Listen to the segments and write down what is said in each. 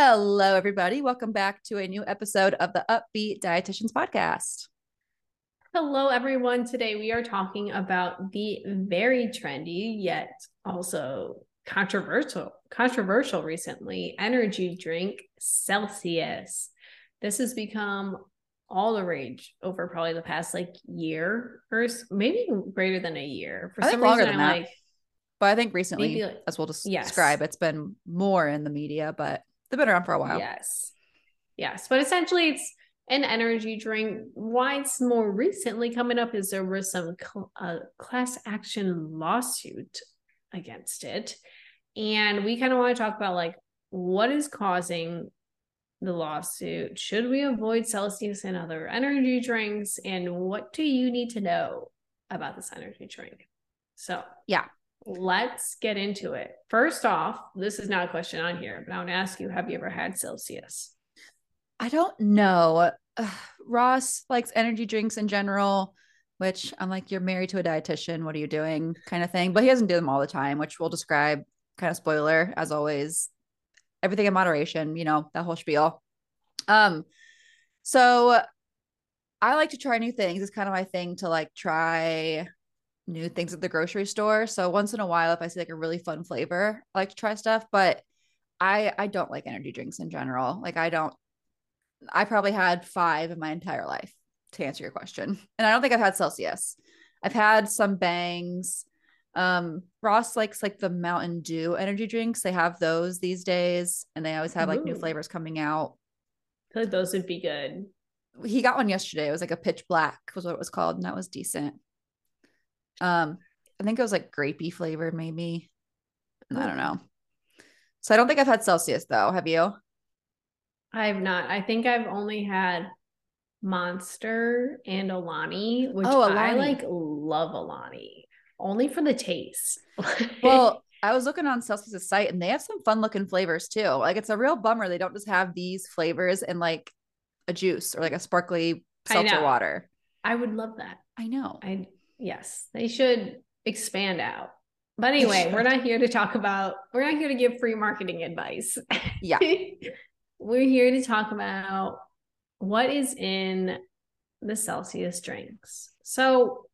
Hello, everybody. Welcome back to a new episode of the Up-Beet Dietitians Podcast. Hello, everyone. Today we are talking about the very trendy yet also controversial, controversial recently energy drink Celsius. This has become all the rage over probably the past like year or maybe greater than a year. For I some longer reason, than I'm that. Like, but I think recently, like, as we'll just yes. describe, it's been more in the media, but They've been around for a while. Yes. Yes. But essentially, it's an energy drink. Why it's more recently coming up is there was some cl- uh, class action lawsuit against it. And we kind of want to talk about like what is causing the lawsuit? Should we avoid Celsius and other energy drinks? And what do you need to know about this energy drink? So, yeah, let's get into it. First off, this is not a question on here, but I want to ask you have you ever had Celsius? I don't know. Ross likes energy drinks in general, which I'm like, you're married to a dietitian. What are you doing? Kind of thing. But he doesn't do them all the time, which we'll describe kind of spoiler as always. Everything in moderation, you know, that whole spiel. Um, so I like to try new things. It's kind of my thing to like try new things at the grocery store. So once in a while, if I see like a really fun flavor, I like to try stuff. But I I don't like energy drinks in general. Like I don't. I probably had five in my entire life to answer your question, and I don't think I've had Celsius. I've had some bangs. Um, Ross likes like the Mountain Dew energy drinks. They have those these days, and they always have like Ooh. new flavors coming out. I feel like those would be good. He got one yesterday. It was like a pitch black was what it was called, and that was decent. Um, I think it was like grapey flavor, maybe. I don't know. So I don't think I've had Celsius though. Have you? I've not. I think I've only had Monster and Alani, which oh, Alani. I like love Alani only for the taste. well, I was looking on Celsius' site and they have some fun looking flavors too. Like it's a real bummer they don't just have these flavors in like a juice or like a sparkly seltzer water. I would love that. I know. I yes, they should expand out. But anyway, we're not here to talk about, we're not here to give free marketing advice. Yeah. we're here to talk about what is in the Celsius drinks. So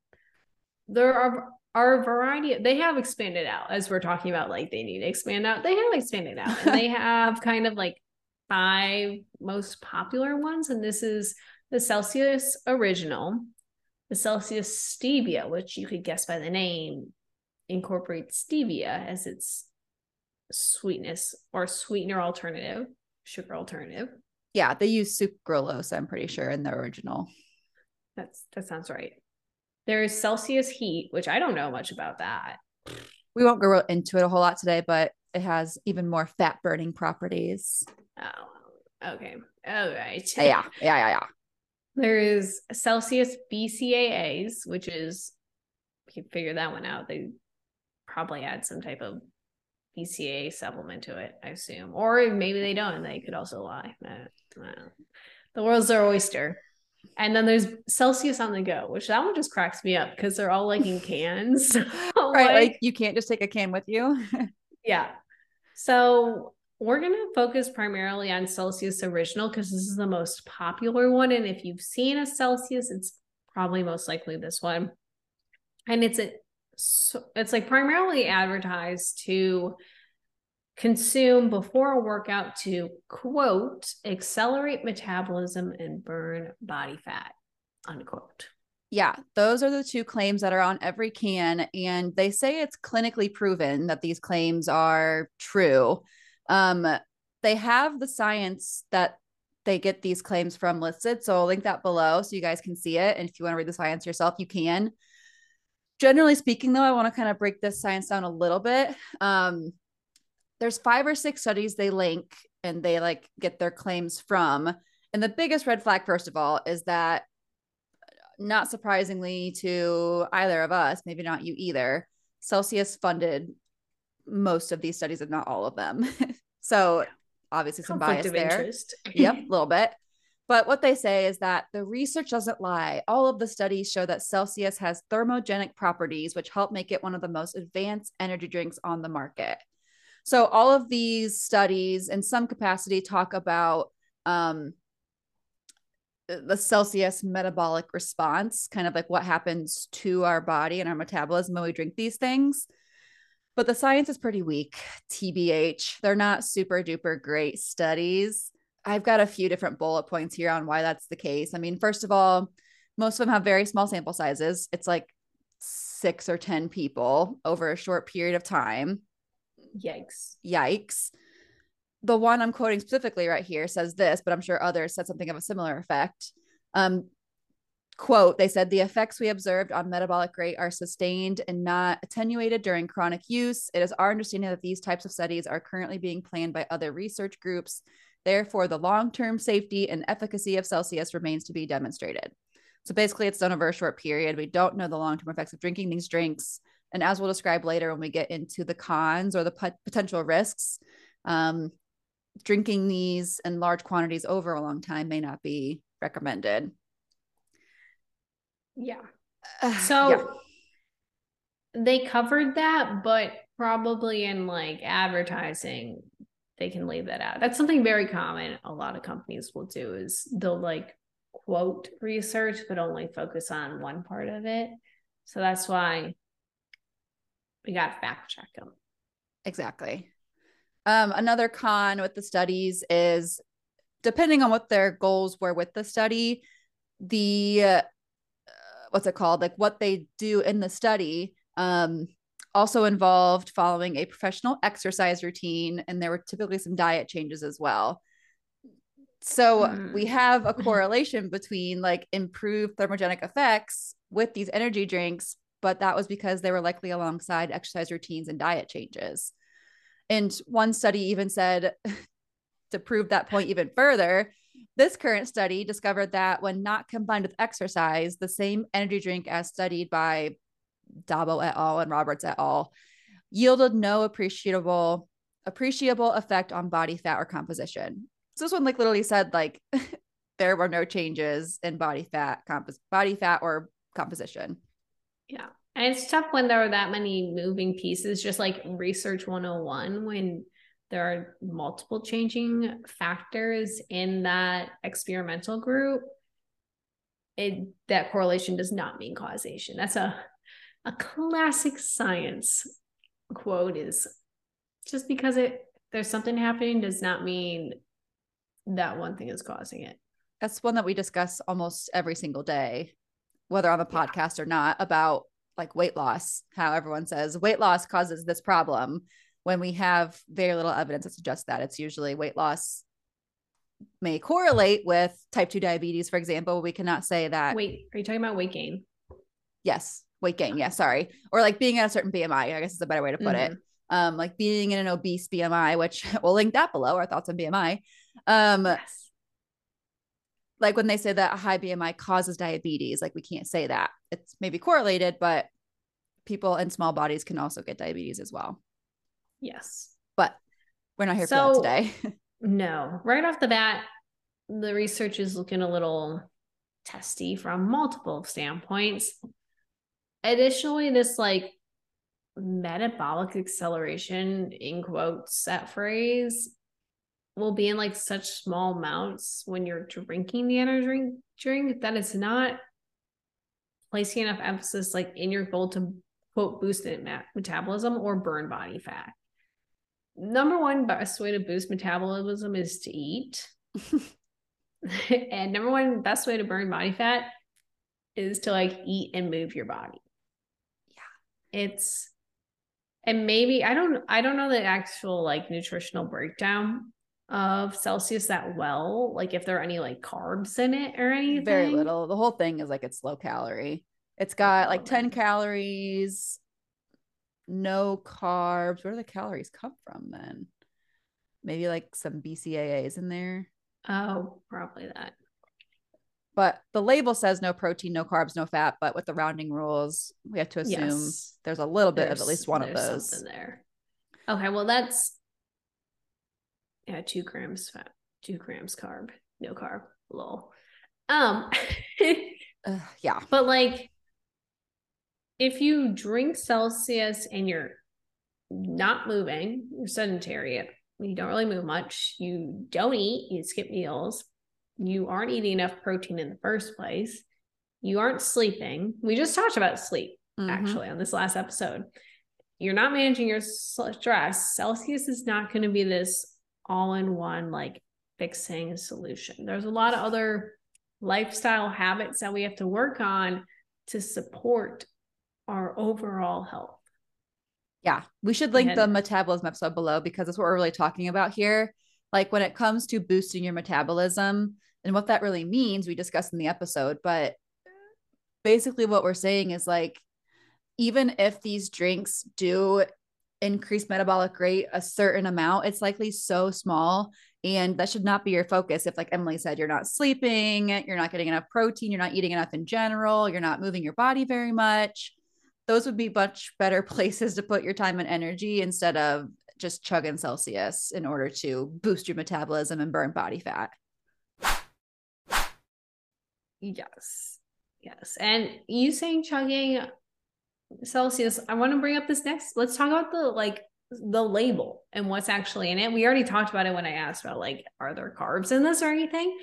there are are a variety they have expanded out as we're talking about like they need to expand out. They have expanded out and they have kind of like five most popular ones. And this is the Celsius original, the Celsius stevia, which you could guess by the name, incorporates stevia as its sweetness or sweetener alternative, sugar alternative. Yeah, they use sucralose, I'm pretty sure, in the original. That's that sounds right. There is Celsius heat, which I don't know much about that. We won't go into it a whole lot today, but it has even more fat burning properties. Oh, okay. All right. Yeah, yeah, yeah, yeah. There is Celsius BCAAs, which is you can figure that one out. They probably add some type of BCA supplement to it, I assume, or maybe they don't. They could also lie. The world's their oyster. And then there's Celsius on the go, which that one just cracks me up because they're all like in cans. right. Like, like you can't just take a can with you. yeah. So we're going to focus primarily on Celsius Original because this is the most popular one. And if you've seen a Celsius, it's probably most likely this one. And it's a, it's like primarily advertised to consume before a workout to quote accelerate metabolism and burn body fat unquote yeah, those are the two claims that are on every can. And they say it's clinically proven that these claims are true. Um, they have the science that they get these claims from listed. So I'll link that below so you guys can see it. And if you want to read the science yourself, you can. Generally speaking, though, I want to kind of break this science down a little bit. Um, there's five or six studies they link and they like get their claims from. And the biggest red flag, first of all, is that not surprisingly to either of us, maybe not you either, Celsius funded most of these studies, if not all of them. so yeah. obviously some Conflict bias there. Interest. yep, a little bit. But what they say is that the research doesn't lie. All of the studies show that Celsius has thermogenic properties, which help make it one of the most advanced energy drinks on the market. So, all of these studies, in some capacity, talk about um, the Celsius metabolic response, kind of like what happens to our body and our metabolism when we drink these things. But the science is pretty weak, TBH. They're not super duper great studies. I've got a few different bullet points here on why that's the case. I mean, first of all, most of them have very small sample sizes. It's like six or 10 people over a short period of time. Yikes. Yikes the one I'm quoting specifically right here says this, but I'm sure others said something of a similar effect. Um, quote, they said the effects we observed on metabolic rate are sustained and not attenuated during chronic use. It is our understanding that these types of studies are currently being planned by other research groups. Therefore, the long term safety and efficacy of Celsius remains to be demonstrated. So basically, it's done over a short period. We don't know the long term effects of drinking these drinks. And as we'll describe later when we get into the cons or the potential risks, um, drinking these in large quantities over a long time may not be recommended. Yeah. So yeah. they covered that, but probably in like advertising, they can leave that out. That's something very common. A lot of companies will do is they'll like quote research, but only focus on one part of it. So that's why we got to fact check them. Exactly. Um, another con with the studies is depending on what their goals were with the study, the uh, what's it called? Like what they do in the study um, also involved following a professional exercise routine, and there were typically some diet changes as well. So mm. we have a correlation between like improved thermogenic effects with these energy drinks, but that was because they were likely alongside exercise routines and diet changes. And one study even said to prove that point even further, this current study discovered that when not combined with exercise, the same energy drink as studied by Dalbo et al. and Roberts et al. yielded no appreciable appreciable effect on body fat or composition. So this one like literally said like there were no changes in body fat, body fat or composition. Yeah. And it's tough when there are that many moving pieces, just like research 101, when there are multiple changing factors in that experimental group. It that correlation does not mean causation. That's a a classic science quote is just because it there's something happening does not mean that one thing is causing it. That's one that we discuss almost every single day, whether on the podcast yeah. or not, about like weight loss, how everyone says weight loss causes this problem when we have very little evidence that suggests that. It's usually weight loss may correlate with type 2 diabetes, for example. We cannot say that. Wait, are you talking about weight gain? Yes, weight gain. Yeah, sorry. Or like being at a certain BMI, I guess is a better way to put mm-hmm. it. Um, like being in an obese BMI, which we'll link that below, our thoughts on BMI. Um, yes like when they say that a high BMI causes diabetes, like we can't say that. It's maybe correlated, but people in small bodies can also get diabetes as well. Yes. But we're not here so, for that today. no. Right off the bat, the research is looking a little testy from multiple standpoints. Additionally, this like metabolic acceleration in quotes that phrase will be in like such small amounts when you're drinking the energy drink, drink that it's not placing enough emphasis like in your goal to quote boost metabolism or burn body fat. Number one best way to boost metabolism is to eat. and number one best way to burn body fat is to like eat and move your body. Yeah. It's and maybe I don't I don't know the actual like nutritional breakdown of Celsius that well? Like if there are any like carbs in it or anything? Very little. The whole thing is like it's low calorie. It's got like 10 calories, no carbs. Where do the calories come from then? Maybe like some BCAAs in there. Oh, probably that. But the label says no protein, no carbs, no fat. But with the rounding rules, we have to assume yes. there's a little bit there's, of at least one of those. there. Okay, well that's yeah, two grams fat, two grams carb, no carb, lol. Um, uh, yeah, but like if you drink Celsius and you're not moving, you're sedentary, you don't really move much, you don't eat, you skip meals, you aren't eating enough protein in the first place, you aren't sleeping. We just talked about sleep mm-hmm. actually on this last episode. You're not managing your stress. Celsius is not going to be this all in one, like fixing solution. There's a lot of other lifestyle habits that we have to work on to support our overall health. Yeah, we should link and, the metabolism episode below because that's what we're really talking about here. Like when it comes to boosting your metabolism and what that really means, we discussed in the episode. But basically, what we're saying is like, even if these drinks do increase metabolic rate a certain amount, it's likely so small. And that should not be your focus. If, like Emily said, you're not sleeping, you're not getting enough protein, you're not eating enough in general, you're not moving your body very much those would be much better places to put your time and energy instead of just chugging Celsius in order to boost your metabolism and burn body fat. Yes. Yes. And you saying chugging Celsius, I want to bring up this next. Let's talk about the like the label and what's actually in it. We already talked about it when I asked about like, are there carbs in this or anything?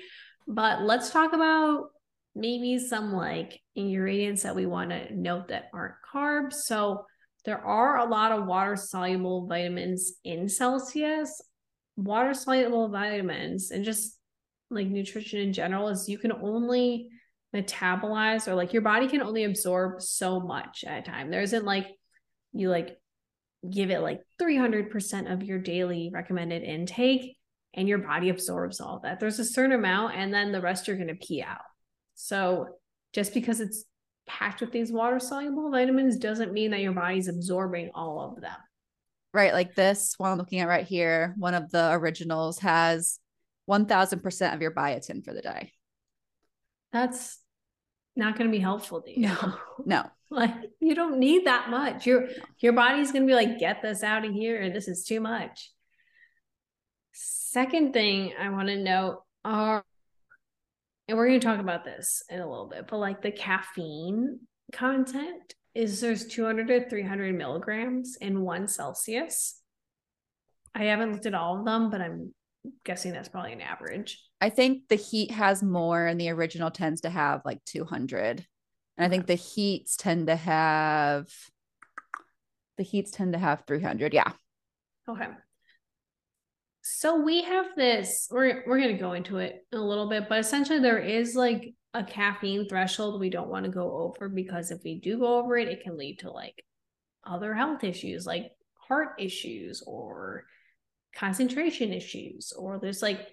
But let's talk about maybe some like ingredients that we want to note that aren't carbs. So there are a lot of water soluble vitamins in Celsius. Water soluble vitamins and just like nutrition in general is you can only metabolize or like your body can only absorb so much at a time. There isn't like you like give it like 300% of your daily recommended intake and your body absorbs all that. There's a certain amount and then the rest you're going to pee out. So just because it's packed with these water soluble vitamins doesn't mean that your body's absorbing all of them. Right. Like this one I'm looking at right here, one of the originals has 1000% of your biotin for the day. That's not going to be helpful to you. No. No. like you don't need that much. Your your body's going to be like get this out of here this is too much. Second thing I want to note are and we're going to talk about this in a little bit, but like the caffeine content is there's 200 to 300 milligrams in one Celsius. I haven't looked at all of them, but I'm guessing that's probably an average. I think the heat has more, and the original tends to have like 200. And I think the heats tend to have the heats tend to have 300. Yeah. Okay. So we have this, we're we're gonna go into it in a little bit, but essentially there is like a caffeine threshold we don't want to go over because if we do go over it, it can lead to like other health issues like heart issues or concentration issues, or there's like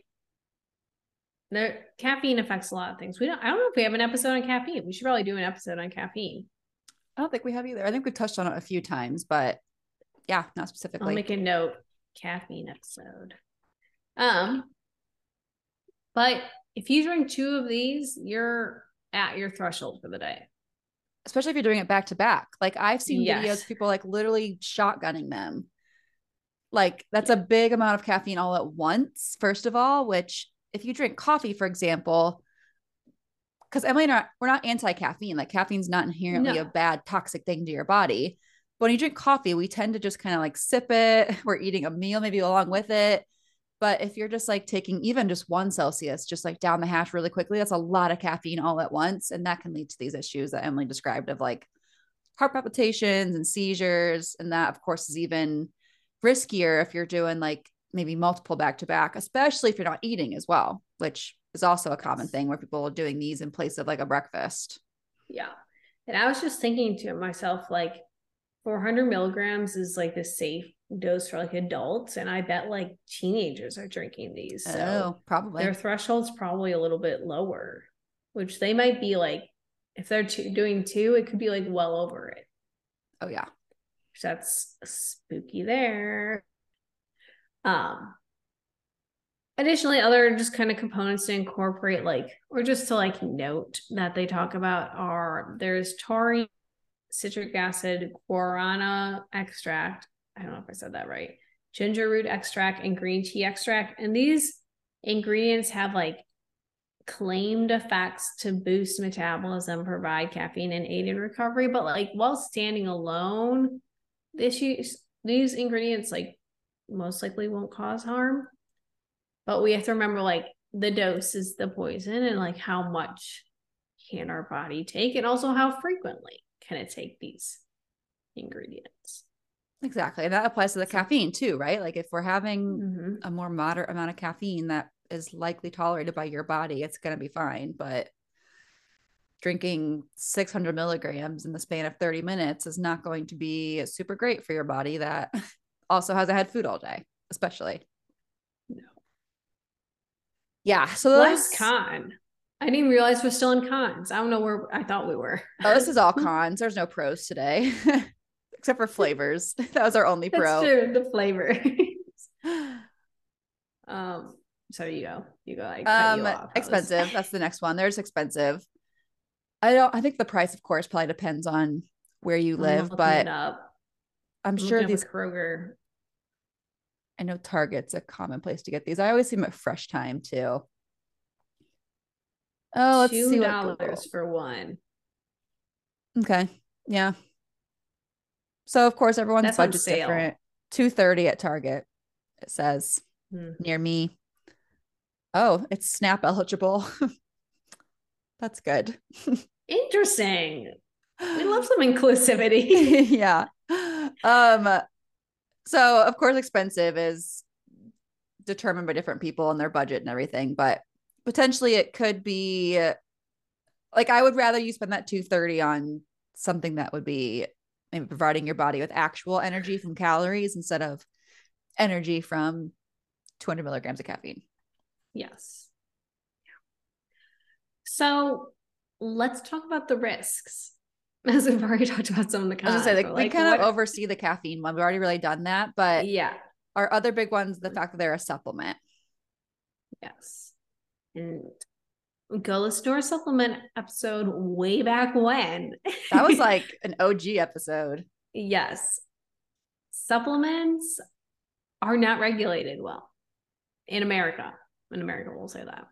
there caffeine affects a lot of things. We don't I don't know if we have an episode on caffeine. We should probably do an episode on caffeine. I don't think we have either. I think we've touched on it a few times, but yeah, not specifically. I'll make a note caffeine episode. Um, but if you drink two of these, you're at your threshold for the day. Especially if you're doing it back to back. Like I've seen yes. videos people like literally shotgunning them. Like that's a big amount of caffeine all at once, first of all, which if you drink coffee, for example, because Emily and I, we're not anti-caffeine. Like caffeine's not inherently no. a bad toxic thing to your body when you drink coffee, we tend to just kind of like sip it. We're eating a meal maybe along with it. But if you're just like taking even just one Celsius, just like down the hatch really quickly, that's a lot of caffeine all at once. And that can lead to these issues that Emily described of like heart palpitations and seizures. And that, of course, is even riskier if you're doing like maybe multiple back to back, especially if you're not eating as well, which is also a common thing where people are doing these in place of like a breakfast. Yeah. And I was just thinking to myself, like, 400 milligrams is like a safe dose for like adults and i bet like teenagers are drinking these so oh, probably. their threshold's probably a little bit lower which they might be like if they're two, doing two it could be like well over it. Oh yeah. So that's spooky there. Um additionally, other just kind of components to incorporate, like, or just to like note that they talk about are there's taurine, citric acid, guarana extract. I don't know if I said that right. Ginger root extract and green tea extract. And these ingredients have like claimed effects to boost metabolism, provide caffeine, and aid in recovery. But like while standing alone, this these ingredients like most likely won't cause harm. But we have to remember like the dose is the poison and like how much can our body take and also how frequently can it take these ingredients. Exactly. And that applies to the caffeine too, right? Like if we're having mm-hmm. a more moderate amount of caffeine that is likely tolerated by your body, it's going to be fine. But drinking 600 milligrams in the span of 30 minutes is not going to be super great for your body that also hasn't had food all day, especially. No. Yeah. So those... last con. I didn't even realize we're still in cons. I don't know where I thought we were. oh, this is all cons. There's no pros today. Except for flavors. that was our only That's pro. True, the flavor. um, so you go. You go like um expensive. That's the next one. There's expensive. I don't I think the price, of course, probably depends on where you live, but I'm, I'm sure these Kroger. I know Target's a common place to get these. I always see them at Fresh Thyme too. Oh, let's Two see dollars for one. Okay. Yeah. So of course everyone's That's budget's different. 230 at Target. It says hmm. near me. Oh, it's SNAP eligible. That's good. Interesting. We love some inclusivity. yeah. Um so of course expensive is determined by different people and their budget and everything, but potentially it could be like I would rather you spend that 230 on something that would be maybe providing your body with actual energy from calories instead of energy from 200 milligrams of caffeine. Yes. So let's talk about the risks. As we've already talked about some of the cons. I was say, like, we kind what... of oversee the caffeine one. We've already really done that, but yeah, our other big ones, the fact that they're a supplement. Yes. And go listen to our supplement episode way back when. that was like an OG episode. Yes. Supplements are not regulated well in America. In America, we'll say that.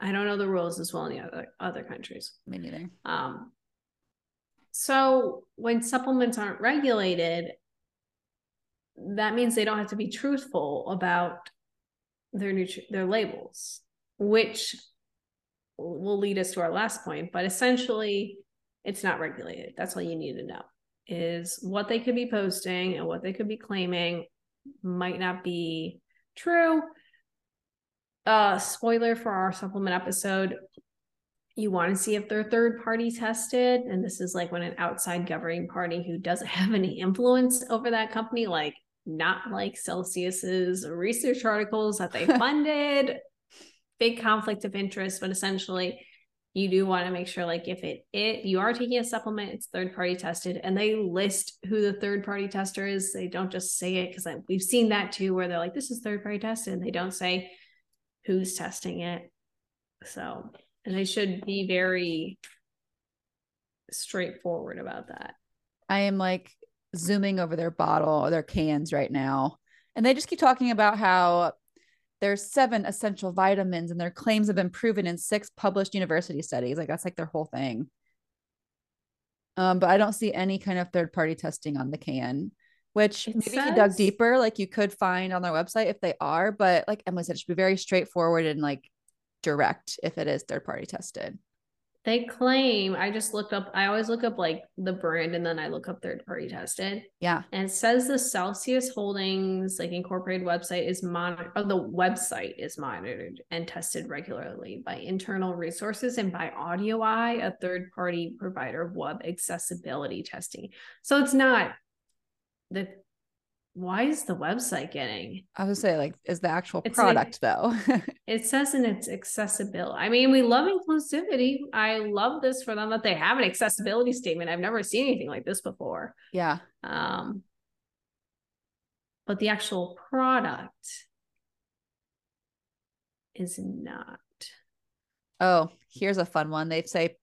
I don't know the rules as well in the other other countries. Me neither. Um, so when supplements aren't regulated, that means they don't have to be truthful about their nutri- their labels, which will lead us to our last point. But essentially, it's not regulated. That's all you need to know is what they could be posting and what they could be claiming might not be true uh spoiler for our supplement episode you want to see if they're third party tested and this is like when an outside governing party who doesn't have any influence over that company like not like celsius's research articles that they funded big conflict of interest but essentially you do want to make sure like if it it you are taking a supplement it's third party tested and they list who the third party tester is they don't just say it because we've seen that too where they're like this is third party tested and they don't say who's testing it. So, and they should be very straightforward about that. I am like zooming over their bottle or their cans right now. And they just keep talking about how there's seven essential vitamins and their claims have been proven in six published university studies. Like that's like their whole thing. Um, but I don't see any kind of third party testing on the can which it maybe says... you dug deeper, like you could find on their website if they are. But like Emily said, it should be very straightforward and like direct if it is third party tested. They claim, I just looked up, I always look up like the brand and then I look up third party tested. Yeah. And it says the Celsius Holdings, like incorporated website is monitored, or the website is monitored and tested regularly by internal resources and by AudioEye, a third party provider of web accessibility testing. So it's not the why is the website getting i was say like is the actual it's product like, though? It says in its accessibility i mean we love inclusivity. I love this for them that they have an accessibility statement. I've never seen anything like this before. Yeah. Um but the actual product is not. Oh, here's a fun one. They say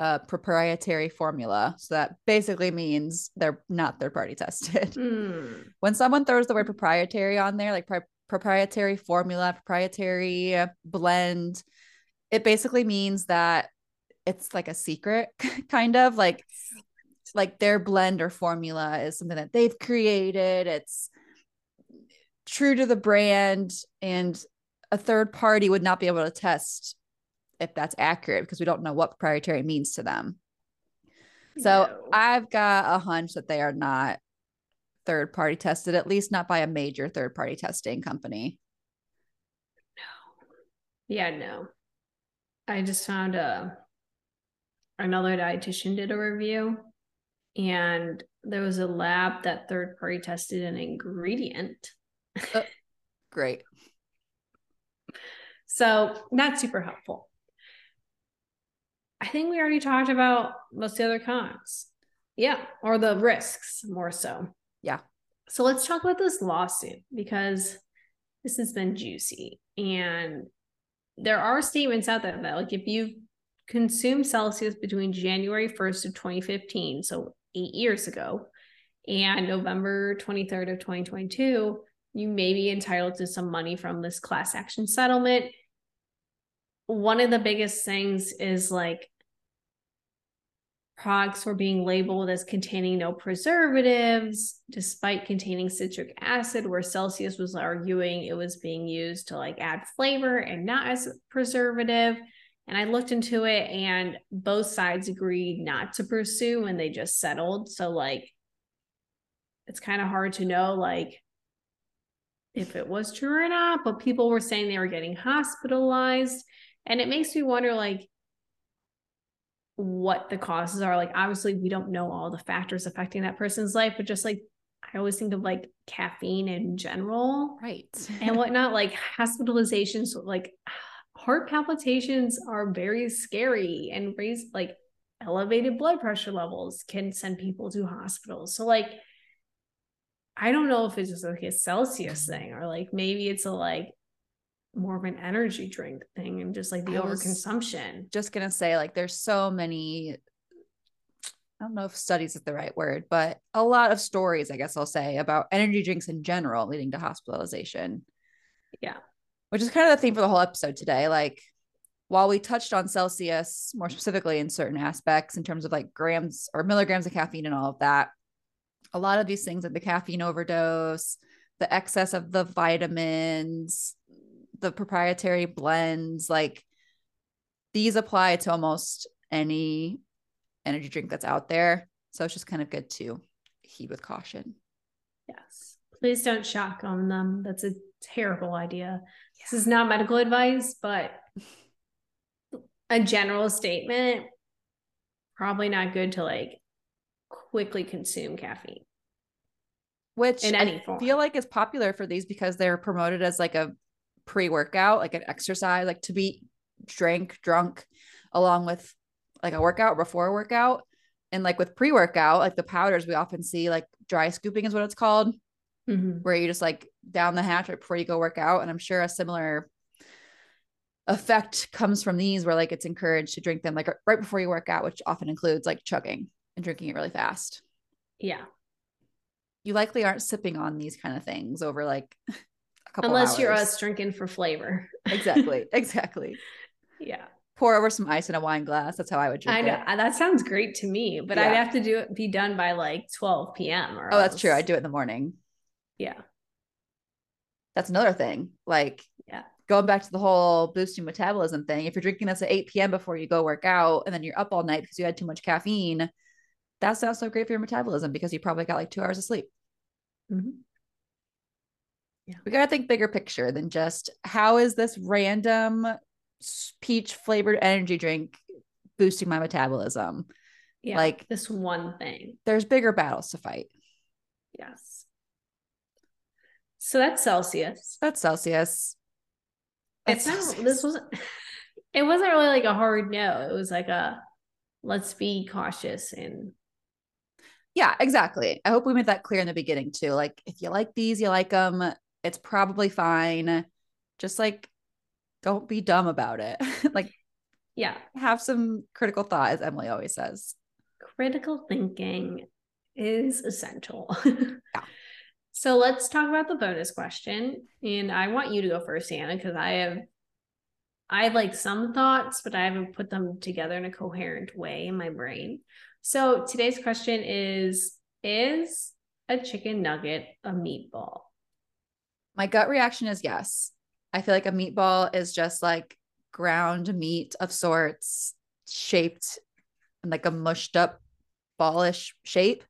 a proprietary formula. So that basically means they're not third party tested. Mm. When someone throws the word proprietary on there, like pri- proprietary formula, proprietary blend, it basically means that it's like a secret kind of like like their blend or formula is something that they've created. It's true to the brand and a third party would not be able to test if that's accurate because we don't know what proprietary means to them. So No. I've got a hunch that they are not third party tested, at least not by a major third party testing company. No. Yeah, no. I just found a another dietitian did a review and there was a lab that third party tested an ingredient. Oh, great. So not super helpful. I think we already talked about most of the other cons. Yeah, or the risks more so. Yeah. So let's talk about this lawsuit because this has been juicy. And there are statements out there that, like, if you consume Celsius between January 1st of 2015, so eight years ago, and November 23rd of 2022, you may be entitled to some money from this class action settlement. One of the biggest things is like products were being labeled as containing no preservatives despite containing citric acid where celsius was arguing it was being used to like add flavor and not as a preservative. And i looked into it and both sides agreed not to pursue and they just settled. So like it's kind of hard to know like if it was true or not but people were saying they were getting hospitalized and it makes me wonder like what the causes are. Like, obviously, we don't know all the factors affecting that person's life, but just like I always think of like caffeine in general Right. and whatnot, like hospitalizations, like heart palpitations are very scary and raise like elevated blood pressure levels can send people to hospitals. So, like, I don't know if it's just like a Celsius thing or like maybe it's a like more of an energy drink thing and just like the I overconsumption. just gonna say like there's so many i don't know if studies is the right word but a lot of stories i guess i'll say about energy drinks in general leading to hospitalization Yeah. which is kind of the theme for the whole episode today like while we touched on celsius more specifically in certain aspects in terms of like grams or milligrams of caffeine and all of that a lot of these things like the caffeine overdose the excess of the vitamins the proprietary blends like these apply to almost any energy drink that's out there. So it's just kind of good to heed with caution. Yes. Please don't shock on them. That's a terrible idea. This is not medical advice, but a general statement probably not good to like quickly consume caffeine. Which In any I form. feel like is popular for these because they're promoted as like a pre-workout, like an exercise, like to be drank, drunk along with like a workout before a workout. And like with pre-workout, like the powders we often see, like dry scooping is what it's called. Mm-hmm. where you just like down the hatch right before you go work out. And I'm sure a similar effect comes from these where like it's encouraged to drink them like right before you work out, which often includes like chugging and drinking it really fast. Yeah. You likely aren't sipping on these kind of things over like Unless you're hours. us drinking for flavor. Exactly. Exactly. Yeah. Pour over some ice in a wine glass. That's how I would drink I know it. Uh, that sounds great to me, but Yeah. I'd have to do it be done by like 12 p.m. or Oh, that's true. I else- do it in the morning. Yeah. That's another thing. Like, Yeah. going back to the whole boosting metabolism thing, if you're drinking this at 8 p.m. before you go work out and then you're up all night because you had too much caffeine, that's not so great for your metabolism because you probably got like two hours of sleep. Mm-hmm. Mhm. We got to think bigger picture than just how is this random peach flavored energy drink boosting my metabolism? Yeah. Like- this one thing. There's bigger battles to fight. Yes. So that's Celsius. That's Celsius. It's not this wasn't it wasn't really like a hard no. It was like a let's be cautious and Yeah, exactly. I hope we made that clear in the beginning too. Like, if you like these, you like them. It's probably fine. Just like don't be dumb about it. like Yeah. have some critical thought, as Emily always says. Critical thinking is essential. yeah. So let's talk about the bonus question. And I want you to go first, Hannah, because I have I have like some thoughts, but I haven't put them together in a coherent way in my brain. So today's question is Is a chicken nugget a meatball? My gut reaction is yes. I feel like a meatball is just like ground meat of sorts, shaped in like a mushed up ballish shape.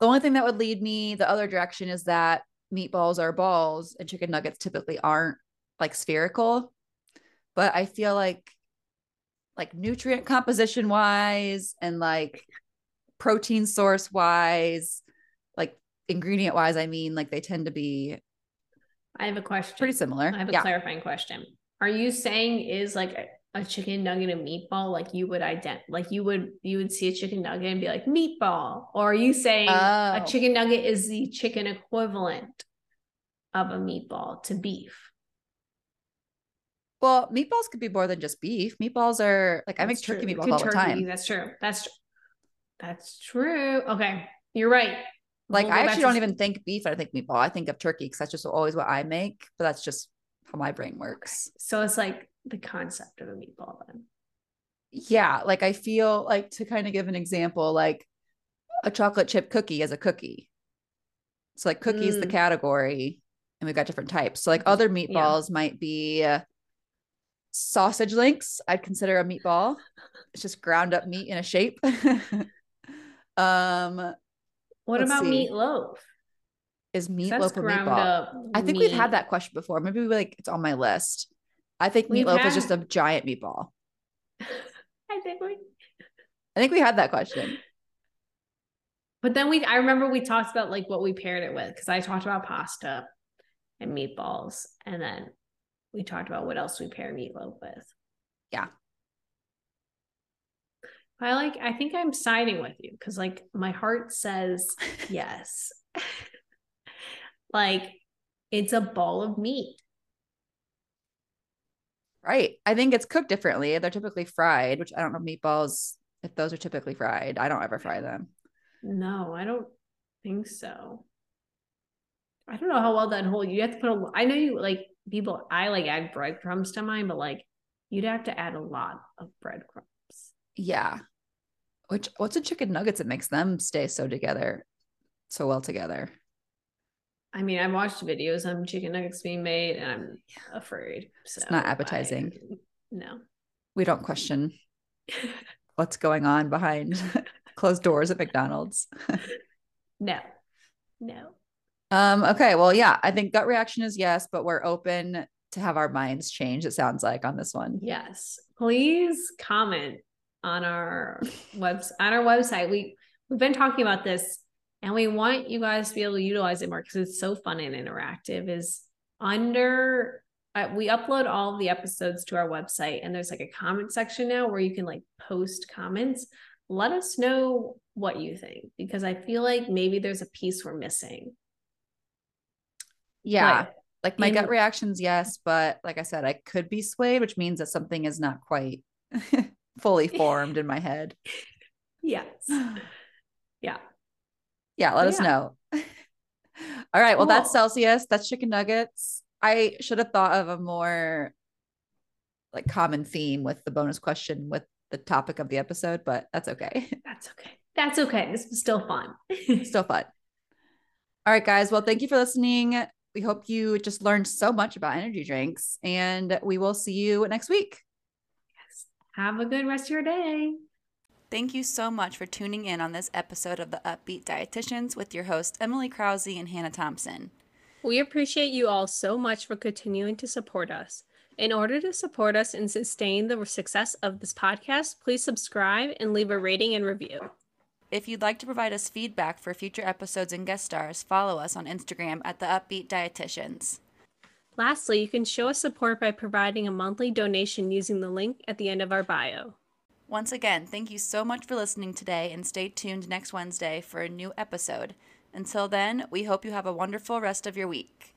The only thing that would lead me the other direction is that meatballs are balls and chicken nuggets typically aren't like spherical. But I feel like like nutrient composition wise and like protein source wise, like ingredient wise, I mean, like they tend to be I have a question. Pretty similar. I have a yeah. clarifying question. Are you saying is like a, a chicken nugget a meatball? Like you would ident like you would you would see a chicken nugget and be like meatball? Or are you saying oh. a chicken nugget is the chicken equivalent of a meatball to beef? Well, meatballs could be more than just beef. Meatballs are like I make turkey meatballs all turkey, the time. That's true. That's true. That's true. Okay. You're right. Like we'll I actually don't even think beef. I think meatball. I think of turkey because that's just always what I make. But that's just how my brain works. So it's like the concept of a meatball then. Yeah, like I feel like to kind of give an example, like a chocolate chip cookie is a cookie. So like cookies mm. the category, and we've got different types. So like mm-hmm. other meatballs yeah. might be uh, sausage links. I'd consider a meatball. It's just ground up meat in a shape. um what Let's about see. meatloaf? Is meatloaf a meatball? I think meat. we've had that question before. Maybe we like it's on my list. I think we've meatloaf had... is just a giant meatball. I think we I think we had that question. But then we I remember we talked about like what we paired it with because I talked about pasta and meatballs and then we talked about what else we pair meatloaf with. Yeah. I like I think I'm siding with you because like my heart says yes. like it's a ball of meat. Right. I think it's cooked differently. They're typically fried, which I don't know meatballs if those are typically fried. I don't ever fry them. No, I don't think so. I don't know how well that hold. You have to put a I know you like people I like add breadcrumbs to mine, but like you'd have to add a lot of breadcrumbs. Yeah. Which what's a chicken nuggets that makes them stay so together, so well together? I mean, I've watched videos on chicken nuggets being made, and I'm afraid. So it's not appetizing. I, no, we don't question what's going on behind closed doors at McDonald's. no, no. Um. Okay. Well, yeah. I think gut reaction is yes, but we're open to have our minds change. It sounds like on this one. Yes. Please comment on our webs on our website. We we've been talking about this and we want you guys to be able to utilize it more because it's so fun and interactive. Is under uh, we upload all the episodes to our website and there's like a comment section now where you can like post comments. Let us know what you think because I feel like maybe there's a piece we're missing. Yeah. But like my in, gut reactions, yes, but like I said, I could be swayed, which means that something is not quite fully formed in my head. Yes. Yeah. Yeah. Let us know. All right. Well, cool. that's Celsius. That's chicken nuggets. I should have thought of a more like common theme with the bonus question with the topic of the episode, but that's okay. That's okay. That's okay. This was still fun. still fun. All right, guys. Well, thank you for listening. We hope you just learned so much about energy drinks, and we will see you next week. Have a good rest of your day. Thank you so much for tuning in on this episode of the Up-Beet Dietitians with your hosts, Emily Krause and Hannah Thompson. We appreciate you all so much for continuing to support us. In order to support us and sustain the success of this podcast, please subscribe and leave a rating and review. If you'd like to provide us feedback for future episodes and guest stars, follow us on Instagram at the Up-Beet Dietitians. Lastly, you can show us support by providing a monthly donation using the link at the end of our bio. Once again, thank you so much for listening today and stay tuned next Wednesday for a new episode. Until then, we hope you have a wonderful rest of your week.